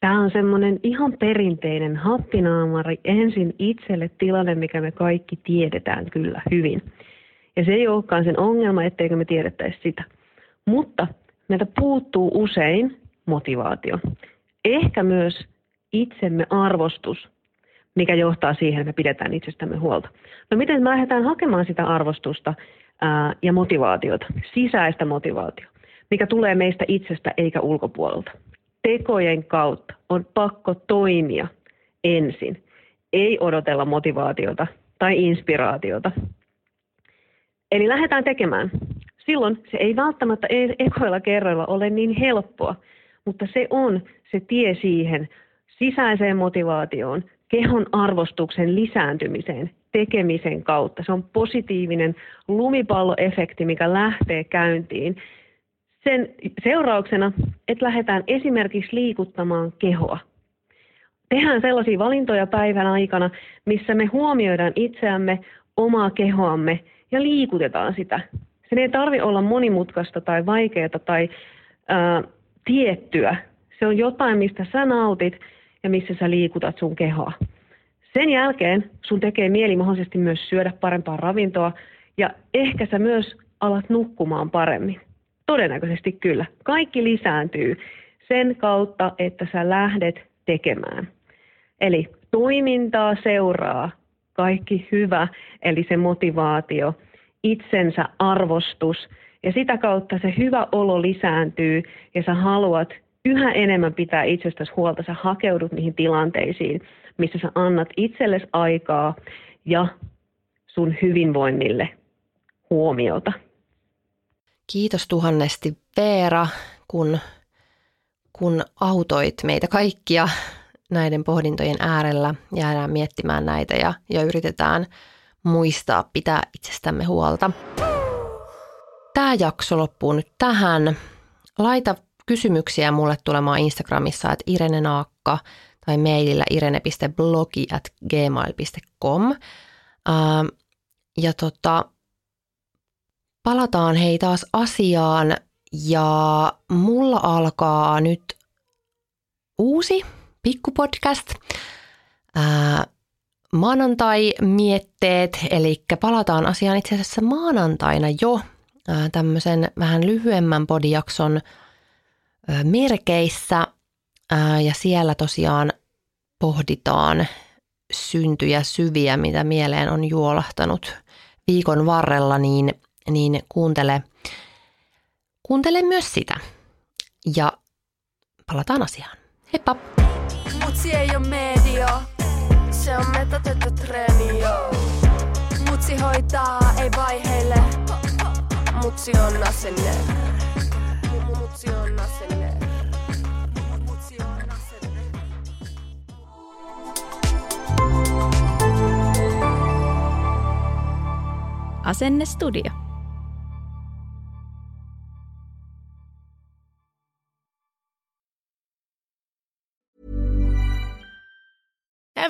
Tämä on semmoinen ihan perinteinen happinaamari ensin itselle tilanne, mikä me kaikki tiedetään kyllä hyvin. Ja se ei olekaan sen ongelma, etteikö me tiedettäisi sitä. Mutta meiltä puuttuu usein motivaatio. Ehkä myös itsemme arvostus, mikä johtaa siihen, että me pidetään itsestämme huolta. No miten me lähdetään hakemaan sitä arvostusta ää, ja motivaatiota, sisäistä motivaatiota, mikä tulee meistä itsestä eikä ulkopuolelta. Tekojen kautta on pakko toimia ensin, ei odotella motivaatiota tai inspiraatiota. Eli lähdetään tekemään. Silloin se ei välttämättä e- ekoilla kerroilla ole niin helppoa, mutta se on se tie siihen sisäiseen motivaatioon, kehon arvostuksen lisääntymiseen tekemisen kautta. Se on positiivinen lumipalloefekti, mikä lähtee käyntiin. Sen seurauksena, että lähdetään esimerkiksi liikuttamaan kehoa. Tehdään sellaisia valintoja päivän aikana, missä me huomioidaan itseämme, omaa kehoamme ja liikutetaan sitä. Sen ei tarvi olla monimutkaista tai vaikeaa tai ää, tiettyä. Se on jotain, mistä sä nautit ja missä sä liikutat sun kehoa. Sen jälkeen sun tekee mieli mahdollisesti myös syödä parempaa ravintoa ja ehkä sä myös alat nukkumaan paremmin. Todennäköisesti kyllä. Kaikki lisääntyy sen kautta, että sä lähdet tekemään. Eli toimintaa seuraa kaikki hyvä, eli se motivaatio, itsensä arvostus ja sitä kautta se hyvä olo lisääntyy ja sä haluat yhä enemmän pitää itsestäsi huolta, sä hakeudut niihin tilanteisiin, missä sä annat itsellesi aikaa ja sun hyvinvoinnille huomiota. Kiitos tuhannesti Veera, kun, kun autoit meitä kaikkia näiden pohdintojen äärellä. Jäädään miettimään näitä ja, ja yritetään muistaa pitää itsestämme huolta. Tämä jakso loppuu nyt tähän. Laita kysymyksiä mulle tulemaan Instagramissa, että Irene Naakka – tai mailillä irene.blogi at gmail.com. Ähm, ja tota, palataan hei taas asiaan ja mulla alkaa nyt uusi pikkupodcast. Ää, maanantai-mietteet, eli palataan asiaan itse asiassa maanantaina jo ää, tämmöisen vähän lyhyemmän podijakson ää, merkeissä ja siellä tosiaan pohditaan syntyjä syviä, mitä mieleen on juolahtanut viikon varrella, niin, niin kuuntele, kuuntele myös sitä. Ja palataan asiaan. Heippa! Mutsi ei ole media, se on metotettu treeni, Mutsi hoitaa, ei vaiheille, mutsi on asenne. Mutsi on asenne. Asenne Studio.